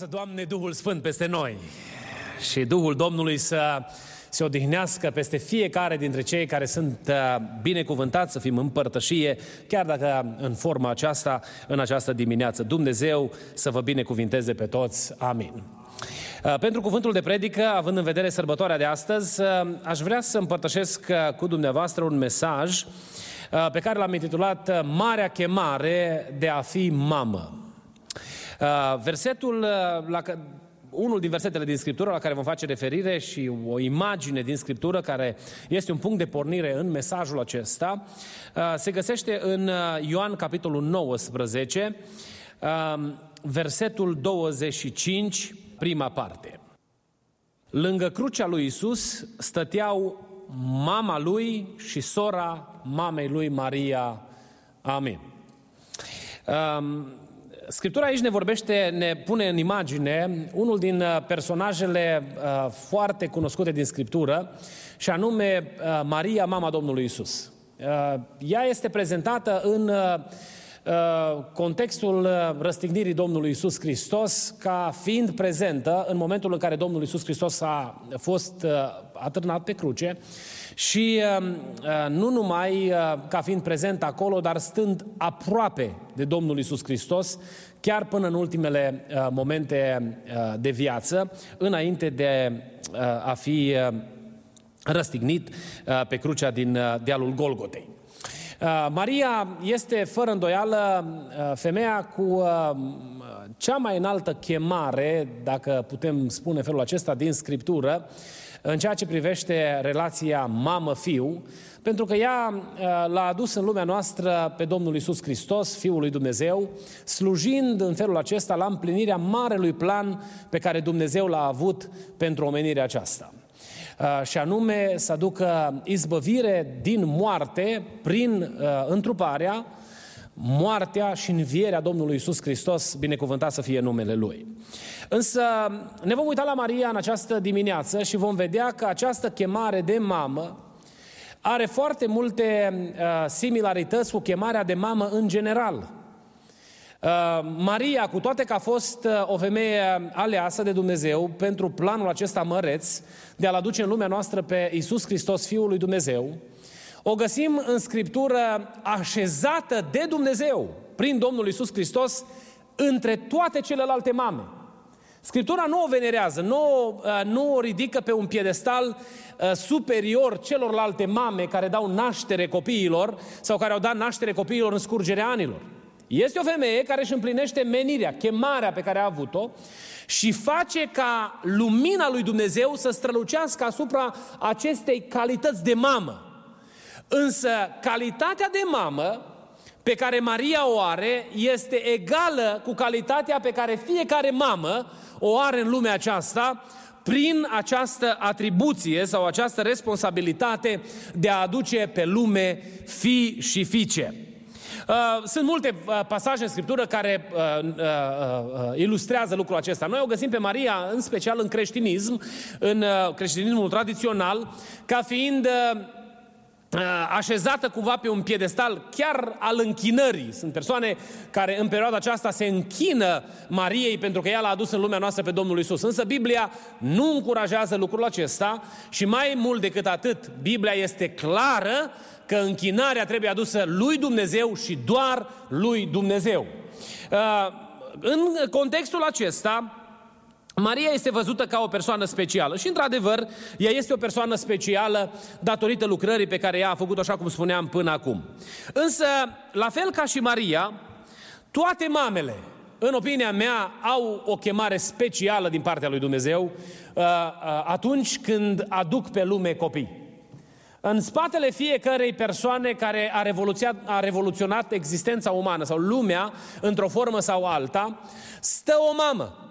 Revarsă, Doamne, Duhul Sfânt peste noi și Duhul Domnului să se odihnească peste fiecare dintre cei care sunt uh, binecuvântați să fim în părtășie, chiar dacă în forma aceasta, în această dimineață. Dumnezeu să vă binecuvinteze pe toți. Amin. Uh, pentru cuvântul de predică, având în vedere sărbătoarea de astăzi, uh, aș vrea să împărtășesc cu dumneavoastră un mesaj pe care l-am intitulat Marea chemare de a fi mamă. Uh, versetul, uh, la, unul din versetele din Scriptură la care vom face referire și o imagine din Scriptură care este un punct de pornire în mesajul acesta, uh, se găsește în Ioan capitolul 19, versetul 25, prima parte. Lângă crucea lui Isus stăteau mama lui și sora mamei lui Maria. Amin. Um, Scriptura aici ne vorbește, ne pune în imagine unul din uh, personajele uh, foarte cunoscute din Scriptură, și anume uh, Maria, mama Domnului Isus. Ea este prezentată în contextul răstignirii Domnului Isus Hristos ca fiind prezentă în momentul în care Domnul Isus Hristos a fost atârnat pe cruce și nu numai ca fiind prezent acolo, dar stând aproape de Domnul Isus Hristos, chiar până în ultimele momente de viață, înainte de a fi răstignit pe crucea din dealul Golgotei. Maria este fără îndoială femeia cu cea mai înaltă chemare, dacă putem spune felul acesta, din Scriptură, în ceea ce privește relația mamă-fiu, pentru că ea uh, l-a adus în lumea noastră pe Domnul Isus Hristos, Fiul lui Dumnezeu, slujind în felul acesta la împlinirea marelui plan pe care Dumnezeu l-a avut pentru omenirea aceasta. Uh, și anume să aducă izbăvire din moarte prin uh, întruparea, moartea și învierea Domnului Isus Hristos, binecuvântat să fie numele Lui. Însă ne vom uita la Maria în această dimineață și vom vedea că această chemare de mamă are foarte multe uh, similarități cu chemarea de mamă în general. Uh, Maria, cu toate că a fost uh, o femeie aleasă de Dumnezeu pentru planul acesta măreț de a-L aduce în lumea noastră pe Isus Hristos, Fiul lui Dumnezeu, o găsim în Scriptură așezată de Dumnezeu prin Domnul Isus Hristos între toate celelalte mame. Scriptura nu o venerează, nu, uh, nu o ridică pe un piedestal uh, superior celorlalte mame care dau naștere copiilor sau care au dat naștere copiilor în scurgerea anilor. Este o femeie care își împlinește menirea, chemarea pe care a avut-o și face ca lumina lui Dumnezeu să strălucească asupra acestei calități de mamă. Însă calitatea de mamă pe care Maria o are este egală cu calitatea pe care fiecare mamă o are în lumea aceasta prin această atribuție sau această responsabilitate de a aduce pe lume fi și fiice. Uh, sunt multe uh, pasaje în Scriptură care uh, uh, uh, ilustrează lucrul acesta. Noi o găsim pe Maria, în special în creștinism, în uh, creștinismul tradițional, ca fiind uh, Uh, așezată cumva pe un piedestal chiar al închinării. Sunt persoane care în perioada aceasta se închină Mariei pentru că ea l-a adus în lumea noastră pe Domnul Isus. Însă Biblia nu încurajează lucrul acesta și mai mult decât atât, Biblia este clară că închinarea trebuie adusă lui Dumnezeu și doar lui Dumnezeu. Uh, în contextul acesta, Maria este văzută ca o persoană specială și, într-adevăr, ea este o persoană specială datorită lucrării pe care ea a făcut-o, așa cum spuneam, până acum. Însă, la fel ca și Maria, toate mamele, în opinia mea, au o chemare specială din partea lui Dumnezeu uh, uh, atunci când aduc pe lume copii. În spatele fiecărei persoane care a revoluționat, a revoluționat existența umană sau lumea într-o formă sau alta, stă o mamă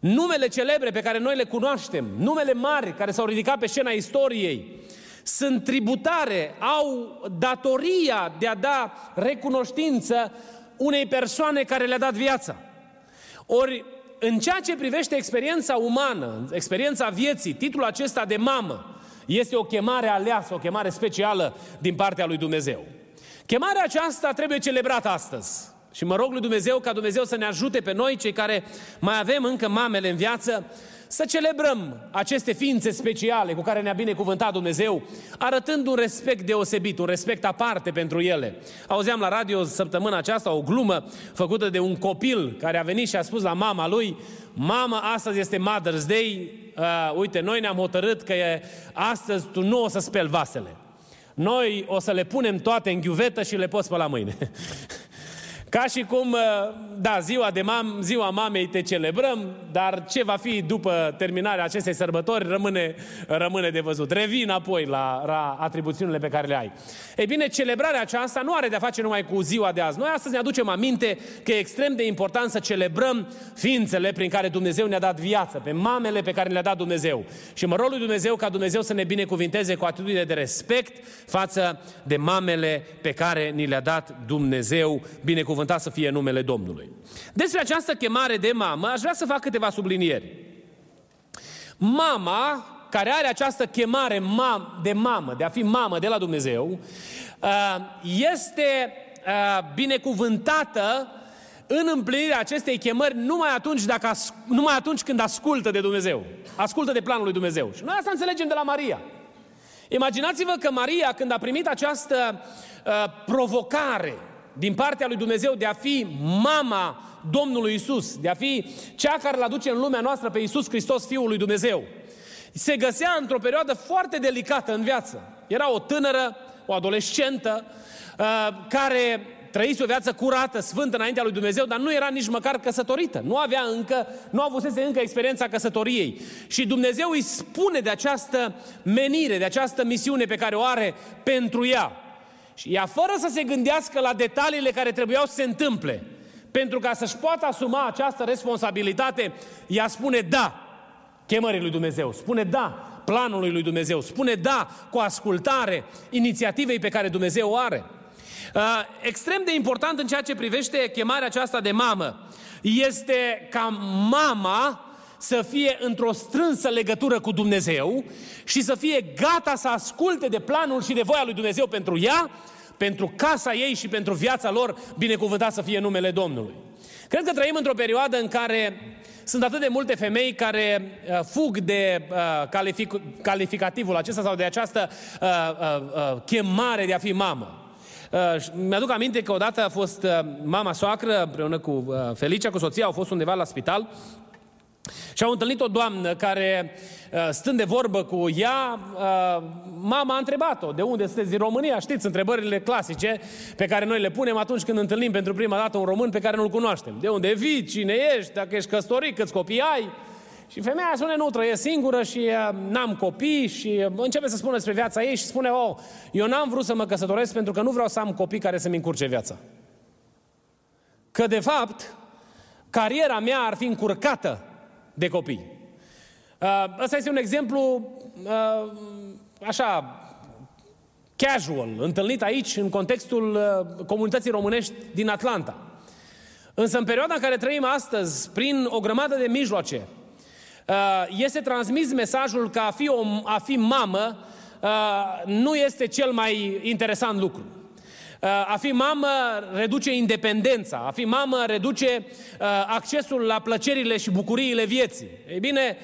Numele celebre pe care noi le cunoaștem, numele mari care s-au ridicat pe scena istoriei, sunt tributare, au datoria de a da recunoștință unei persoane care le-a dat viața. Ori, în ceea ce privește experiența umană, experiența vieții, titlul acesta de mamă, este o chemare aleasă, o chemare specială din partea lui Dumnezeu. Chemarea aceasta trebuie celebrată astăzi. Și mă rog lui Dumnezeu ca Dumnezeu să ne ajute pe noi, cei care mai avem încă mamele în viață, să celebrăm aceste ființe speciale cu care ne-a binecuvântat Dumnezeu, arătând un respect deosebit, un respect aparte pentru ele. Auzeam la radio săptămâna aceasta o glumă făcută de un copil care a venit și a spus la mama lui, Mama, astăzi este Mother's Day, uh, uite, noi ne-am hotărât că e, astăzi tu nu o să speli vasele. Noi o să le punem toate în ghiuvetă și le poți la mâine. Ca și cum, uh, da, ziua, de mam, ziua mamei te celebrăm, dar ce va fi după terminarea acestei sărbători rămâne, rămâne de văzut. Revin apoi la, la atribuțiunile pe care le ai. Ei bine, celebrarea aceasta nu are de-a face numai cu ziua de azi. Noi astăzi ne aducem aminte că e extrem de important să celebrăm ființele prin care Dumnezeu ne-a dat viață, pe mamele pe care le-a dat Dumnezeu. Și mă rog lui Dumnezeu ca Dumnezeu să ne binecuvinteze cu atitudine de respect față de mamele pe care ni le-a dat Dumnezeu binecuvântată binecuvântat să fie numele Domnului. Despre această chemare de mamă aș vrea să fac câteva sublinieri. Mama, care are această chemare de mamă, de a fi mamă de la Dumnezeu, uh, este uh, binecuvântată în împlinirea acestei chemări numai atunci, dacă, numai atunci când ascultă de Dumnezeu. Ascultă de planul lui Dumnezeu. Și noi asta înțelegem de la Maria. Imaginați-vă că Maria, când a primit această uh, provocare din partea lui Dumnezeu de a fi mama Domnului Isus, de a fi cea care îl aduce în lumea noastră pe Isus Hristos, Fiul lui Dumnezeu. Se găsea într-o perioadă foarte delicată în viață. Era o tânără, o adolescentă, uh, care trăise o viață curată, sfântă înaintea lui Dumnezeu, dar nu era nici măcar căsătorită. Nu avea încă, nu avusese încă experiența căsătoriei. Și Dumnezeu îi spune de această menire, de această misiune pe care o are pentru ea. Și ea, fără să se gândească la detaliile care trebuiau să se întâmple, pentru ca să-și poată asuma această responsabilitate, ea spune da chemării lui Dumnezeu, spune da planului lui Dumnezeu, spune da cu ascultare inițiativei pe care Dumnezeu o are. Uh, extrem de important în ceea ce privește chemarea aceasta de mamă este ca mama să fie într-o strânsă legătură cu Dumnezeu și să fie gata să asculte de planul și de voia lui Dumnezeu pentru ea, pentru casa ei și pentru viața lor, binecuvântat să fie numele Domnului. Cred că trăim într-o perioadă în care sunt atât de multe femei care uh, fug de uh, calific- calificativul acesta sau de această uh, uh, uh, chemare de a fi mamă. Uh, mi-aduc aminte că odată a fost uh, mama soacră împreună cu uh, Felicia, cu soția, au fost undeva la spital și au întâlnit o doamnă care, uh, stând de vorbă cu ea, uh, mama a întrebat-o, de unde sunteți din România? Știți, întrebările clasice pe care noi le punem atunci când întâlnim pentru prima dată un român pe care nu-l cunoaștem. De unde vii? Cine ești? Dacă ești căsătorit? Câți copii ai? Și femeia spune, nu, trăiesc singură și uh, n-am copii și începe să spună despre viața ei și spune, oh, eu n-am vrut să mă căsătoresc pentru că nu vreau să am copii care să-mi încurce viața. Că, de fapt, cariera mea ar fi încurcată de copii. Uh, ăsta este un exemplu uh, așa casual, întâlnit aici în contextul uh, comunității românești din Atlanta. Însă în perioada în care trăim astăzi, prin o grămadă de mijloace, este transmis mesajul că a fi, o, a fi mamă nu este cel mai interesant lucru. A fi mamă reduce independența, a fi mamă reduce uh, accesul la plăcerile și bucuriile vieții. Ei bine,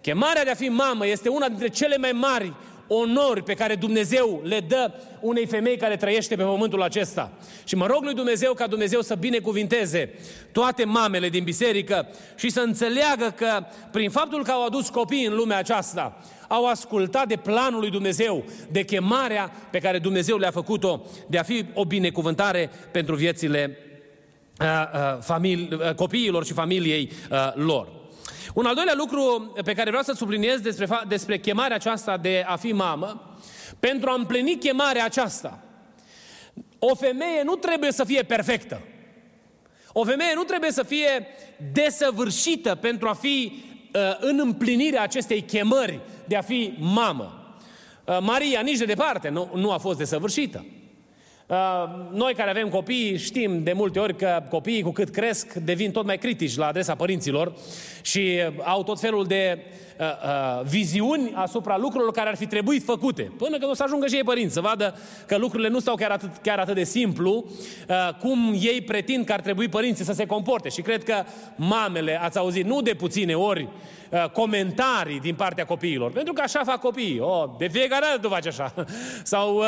chemarea de a fi mamă este una dintre cele mai mari onori pe care Dumnezeu le dă unei femei care trăiește pe pământul acesta. Și mă rog lui Dumnezeu ca Dumnezeu să binecuvinteze toate mamele din biserică și să înțeleagă că prin faptul că au adus copii în lumea aceasta, au ascultat de planul lui Dumnezeu, de chemarea pe care Dumnezeu le-a făcut-o de a fi o binecuvântare pentru viețile uh, uh, famili- uh, copiilor și familiei lor. Un al doilea lucru pe care vreau să subliniez despre, despre chemarea aceasta de a fi mamă, pentru a împlini chemarea aceasta, o femeie nu trebuie să fie perfectă. O femeie nu trebuie să fie desăvârșită pentru a fi uh, în împlinirea acestei chemări de a fi mamă. Uh, Maria nici de departe nu, nu a fost desăvârșită. Uh, noi care avem copii știm de multe ori că copiii cu cât cresc devin tot mai critici la adresa părinților și au tot felul de uh, uh, viziuni asupra lucrurilor care ar fi trebuit făcute. Până când o să ajungă și ei părinți să vadă că lucrurile nu stau chiar atât, chiar atât de simplu uh, cum ei pretind că ar trebui părinții să se comporte. Și cred că mamele, ați auzit nu de puține ori, uh, comentarii din partea copiilor. Pentru că așa fac copiii. Oh, de fiecare dată tu faci așa. Sau uh,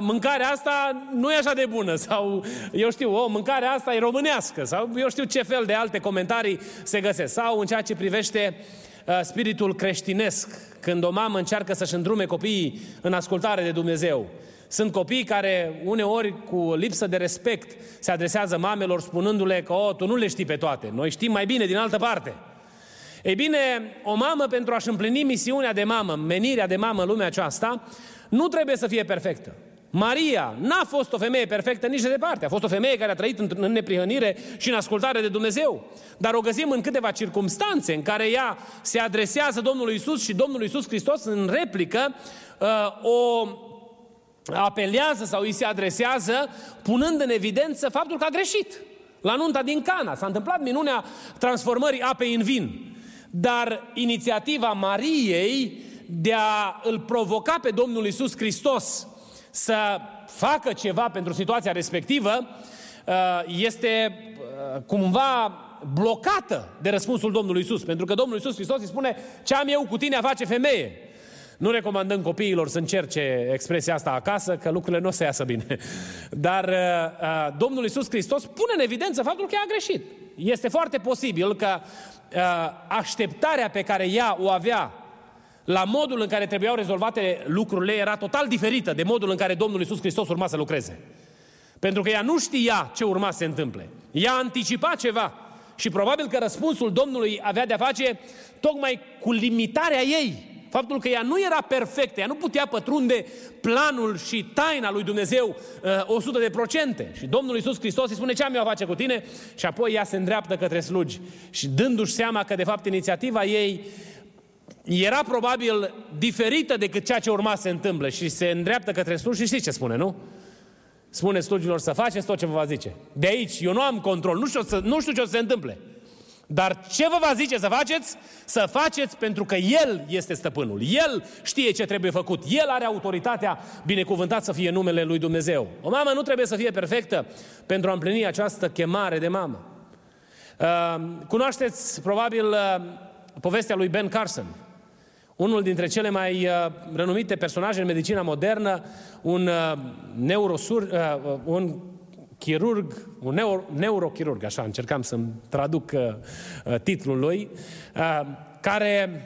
mâncarea asta nu e așa de bună. Sau eu știu, oh, mâncarea asta e românească. Sau eu știu ce fel de alte comentarii se găsesc. Sau în ceea ce privește uh, spiritul creștinesc, când o mamă încearcă să-și îndrume copiii în ascultare de Dumnezeu. Sunt copii care uneori cu lipsă de respect se adresează mamelor spunându-le că oh, tu nu le știi pe toate, noi știm mai bine din altă parte. Ei bine, o mamă pentru a-și împlini misiunea de mamă, menirea de mamă în lumea aceasta, nu trebuie să fie perfectă. Maria n-a fost o femeie perfectă nici de departe. A fost o femeie care a trăit în neprihănire și în ascultare de Dumnezeu. Dar o găsim în câteva circunstanțe în care ea se adresează Domnului Isus și Domnul Isus Hristos în replică uh, o apelează sau îi se adresează punând în evidență faptul că a greșit. La nunta din Cana s-a întâmplat minunea transformării apei în vin. Dar inițiativa Mariei de a îl provoca pe Domnul Isus Hristos să facă ceva pentru situația respectivă uh, este uh, cumva blocată de răspunsul Domnului Isus. Pentru că Domnul Isus Hristos îi spune ce am eu cu tine a face femeie. Nu recomandăm copiilor să încerce expresia asta acasă, că lucrurile nu o să iasă bine. Dar uh, uh, Domnul Isus Hristos pune în evidență faptul că a greșit. Este foarte posibil că uh, așteptarea pe care ea o avea la modul în care trebuiau rezolvate lucrurile era total diferită de modul în care Domnul Isus Hristos urma să lucreze. Pentru că ea nu știa ce urma să se întâmple. Ea anticipa ceva. Și probabil că răspunsul Domnului avea de-a face tocmai cu limitarea ei. Faptul că ea nu era perfectă, ea nu putea pătrunde planul și taina lui Dumnezeu uh, 100 de procente. Și Domnul Iisus Hristos îi spune ce am eu a face cu tine și apoi ea se îndreaptă către slugi. Și dându-și seama că de fapt inițiativa ei era probabil diferită decât ceea ce urma să se întâmple și se îndreaptă către slugi și știți ce spune, nu? Spune slugilor să faceți tot ce vă va zice. De aici, eu nu am control, nu știu, nu știu ce o să se întâmple. Dar ce vă va zice să faceți? Să faceți pentru că El este stăpânul. El știe ce trebuie făcut. El are autoritatea, binecuvântat să fie numele Lui Dumnezeu. O mamă nu trebuie să fie perfectă pentru a împlini această chemare de mamă. Uh, cunoașteți probabil uh, povestea lui Ben Carson. Unul dintre cele mai uh, renumite personaje în medicina modernă, un uh, neurosur, uh, un chirurg, un neuro, neurochirurg, așa încercam să-mi traduc uh, uh, titlul lui, uh, care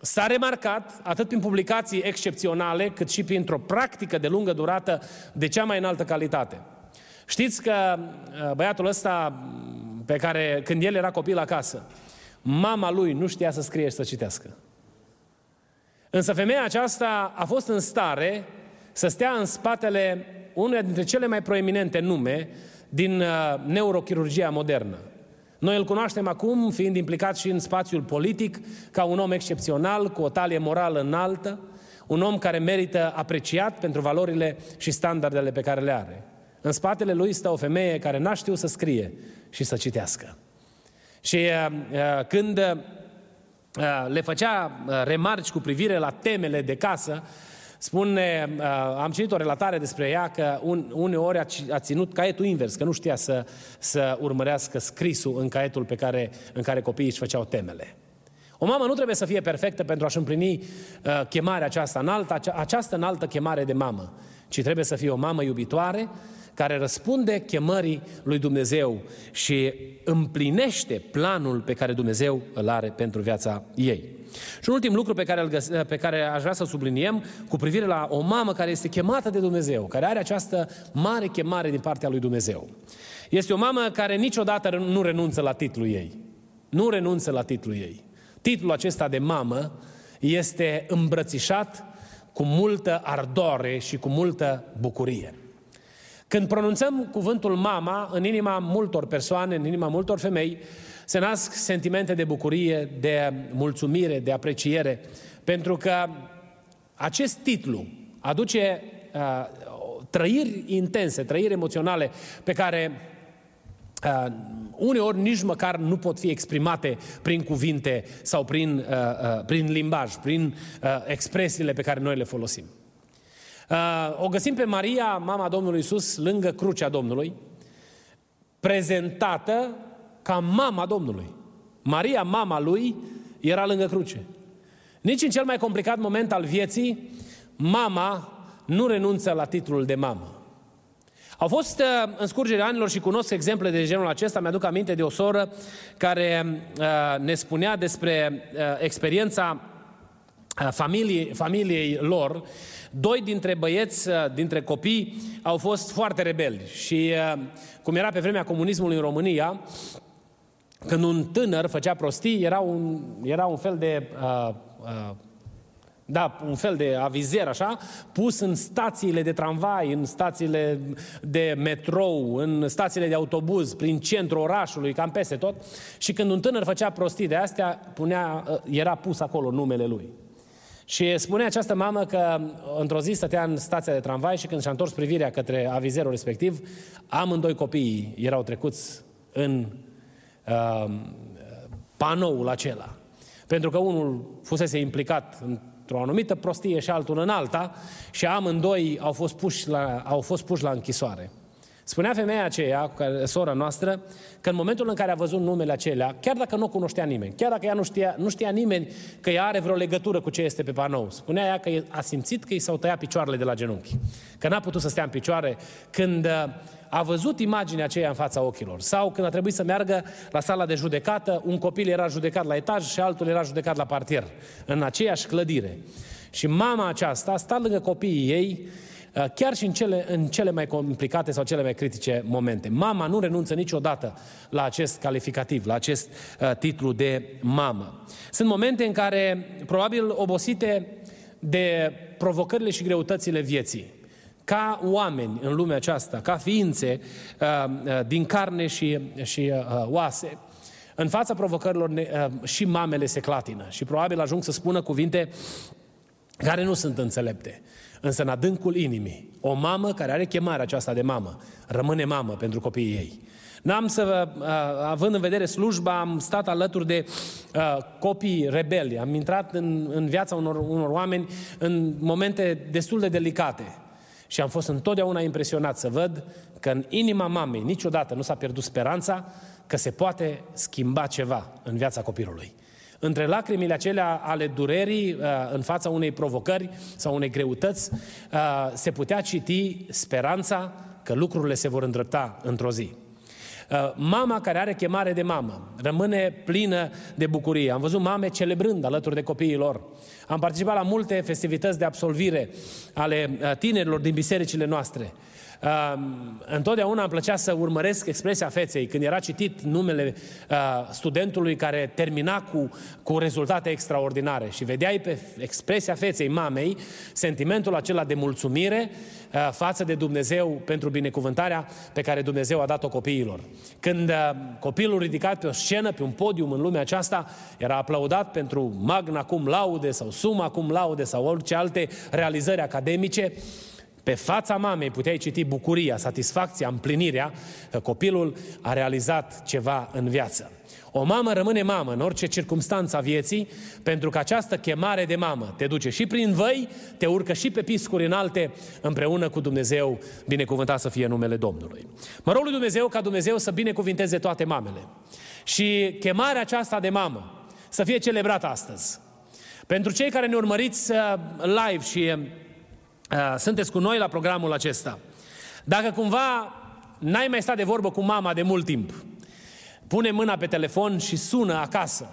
s-a remarcat atât prin publicații excepționale, cât și printr-o practică de lungă durată de cea mai înaltă calitate. Știți că uh, băiatul ăsta, pe care când el era copil acasă, mama lui nu știa să scrie și să citească. Însă femeia aceasta a fost în stare să stea în spatele unul dintre cele mai proeminente nume din uh, neurochirurgia modernă. Noi îl cunoaștem acum fiind implicat și în spațiul politic ca un om excepțional, cu o talie morală înaltă, un om care merită apreciat pentru valorile și standardele pe care le are. În spatele lui stă o femeie care n-a știut să scrie și să citească. Și uh, uh, când uh, le făcea uh, remarci cu privire la temele de casă, Spune, uh, am citit o relatare despre ea că un, uneori a, a ținut caietul invers, că nu știa să, să urmărească scrisul în caietul pe care, în care copiii își făceau temele. O mamă nu trebuie să fie perfectă pentru a-și împlini uh, chemarea aceasta înaltă, acea, această înaltă chemare de mamă, ci trebuie să fie o mamă iubitoare, care răspunde chemării lui Dumnezeu și împlinește planul pe care Dumnezeu îl are pentru viața ei. Și un ultim lucru pe care, îl găs- pe care aș vrea să subliniem cu privire la o mamă care este chemată de Dumnezeu, care are această mare chemare din partea lui Dumnezeu. Este o mamă care niciodată nu renunță la titlul ei. Nu renunță la titlul ei. Titlul acesta de mamă este îmbrățișat cu multă ardoare și cu multă bucurie. Când pronunțăm cuvântul mama, în inima multor persoane, în inima multor femei, se nasc sentimente de bucurie, de mulțumire, de apreciere, pentru că acest titlu aduce uh, trăiri intense, trăiri emoționale pe care uh, uneori nici măcar nu pot fi exprimate prin cuvinte sau prin, uh, uh, prin limbaj, prin uh, expresiile pe care noi le folosim. Uh, o găsim pe Maria, mama Domnului Isus, lângă crucea Domnului, prezentată ca mama Domnului. Maria, mama lui, era lângă cruce. Nici în cel mai complicat moment al vieții, mama nu renunță la titlul de mamă. Au fost uh, în scurgerea anilor și cunosc exemple de genul acesta, mi-aduc aminte de o soră care uh, ne spunea despre uh, experiența familiei, familiei lor, doi dintre băieți, dintre copii, au fost foarte rebeli și cum era pe vremea comunismului în România, când un tânăr făcea prostii, era un, era un fel de uh, uh, da, un fel de avizer așa, pus în stațiile de tramvai, în stațiile de metrou, în stațiile de autobuz, prin centrul orașului, cam peste tot. Și când un tânăr făcea prostii de astea, punea, uh, era pus acolo numele lui. Și spunea această mamă că într-o zi stătea în stația de tramvai și când și-a întors privirea către avizerul respectiv, amândoi copiii erau trecuți în uh, panoul acela. Pentru că unul fusese implicat într-o anumită prostie și altul în alta și amândoi au fost puși la, au fost puși la închisoare. Spunea femeia aceea, sora noastră, că în momentul în care a văzut numele acelea, chiar dacă nu o cunoștea nimeni, chiar dacă ea nu știa, nu știa nimeni că ea are vreo legătură cu ce este pe panou, spunea ea că a simțit că i s-au tăiat picioarele de la genunchi, că n-a putut să stea în picioare când uh, a văzut imaginea aceea în fața ochilor. Sau când a trebuit să meargă la sala de judecată, un copil era judecat la etaj și altul era judecat la parter, în aceeași clădire. Și mama aceasta sta lângă copiii ei, uh, chiar și în cele, în cele mai complicate sau cele mai critice momente. Mama nu renunță niciodată la acest calificativ, la acest uh, titlu de mamă. Sunt momente în care, probabil obosite de provocările și greutățile vieții, ca oameni în lumea aceasta, ca ființe uh, uh, din carne și, și uh, oase, în fața provocărilor ne, uh, și mamele se clatină și probabil ajung să spună cuvinte care nu sunt înțelepte. Însă în adâncul inimii, o mamă care are chemarea aceasta de mamă, rămâne mamă pentru copiii ei. N-am să, uh, având în vedere slujba, am stat alături de uh, copii rebeli. Am intrat în, în viața unor, unor oameni în momente destul de delicate. Și am fost întotdeauna impresionat să văd că în inima mamei niciodată nu s-a pierdut speranța că se poate schimba ceva în viața copilului. Între lacrimile acelea ale durerii uh, în fața unei provocări sau unei greutăți, uh, se putea citi speranța că lucrurile se vor îndrepta într-o zi. Uh, mama care are chemare de mamă rămâne plină de bucurie. Am văzut mame celebrând alături de copiii lor. Am participat la multe festivități de absolvire ale uh, tinerilor din bisericile noastre. Uh, întotdeauna îmi plăcea să urmăresc expresia feței când era citit numele uh, studentului care termina cu, cu rezultate extraordinare și vedeai pe expresia feței mamei sentimentul acela de mulțumire uh, față de Dumnezeu pentru binecuvântarea pe care Dumnezeu a dat-o copiilor. Când uh, copilul ridicat pe o scenă, pe un podium în lumea aceasta, era aplaudat pentru magna cum laude sau suma cum laude sau orice alte realizări academice, pe fața mamei puteai citi bucuria, satisfacția, împlinirea că copilul a realizat ceva în viață. O mamă rămâne mamă în orice circunstanță a vieții, pentru că această chemare de mamă te duce și prin văi, te urcă și pe piscuri înalte, împreună cu Dumnezeu, binecuvântat să fie numele Domnului. Mă rog lui Dumnezeu ca Dumnezeu să binecuvinteze toate mamele. Și chemarea aceasta de mamă să fie celebrată astăzi. Pentru cei care ne urmăriți uh, live și Uh, sunteți cu noi la programul acesta. Dacă cumva n-ai mai stat de vorbă cu mama de mult timp, pune mâna pe telefon și sună acasă.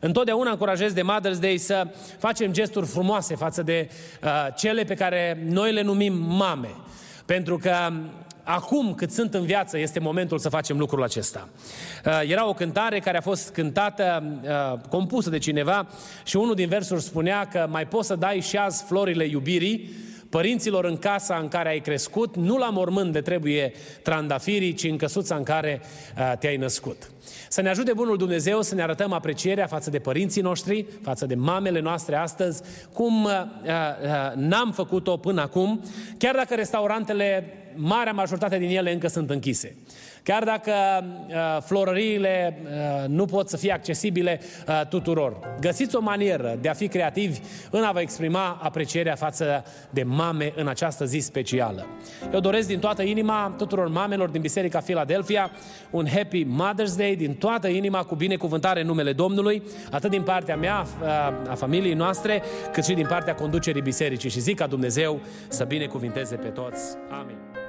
Întotdeauna încurajez de Mother's Day să facem gesturi frumoase față de uh, cele pe care noi le numim mame. Pentru că acum cât sunt în viață este momentul să facem lucrul acesta. Uh, era o cântare care a fost cântată, uh, compusă de cineva și unul din versuri spunea că mai poți să dai și azi florile iubirii părinților în casa în care ai crescut, nu la mormânt de trebuie trandafirii, ci în căsuța în care uh, te-ai născut. Să ne ajute Bunul Dumnezeu să ne arătăm aprecierea față de părinții noștri, față de mamele noastre astăzi, cum uh, uh, n-am făcut-o până acum, chiar dacă restaurantele, marea majoritate din ele încă sunt închise. Chiar dacă uh, florăriile uh, nu pot să fie accesibile uh, tuturor. Găsiți o manieră de a fi creativi în a vă exprima aprecierea față de mame în această zi specială. Eu doresc din toată inima tuturor mamelor din Biserica Philadelphia un Happy Mother's Day din toată inima cu binecuvântare în numele Domnului, atât din partea mea, uh, a familiei noastre, cât și din partea conducerii bisericii. Și zic ca Dumnezeu să binecuvinteze pe toți. Amin.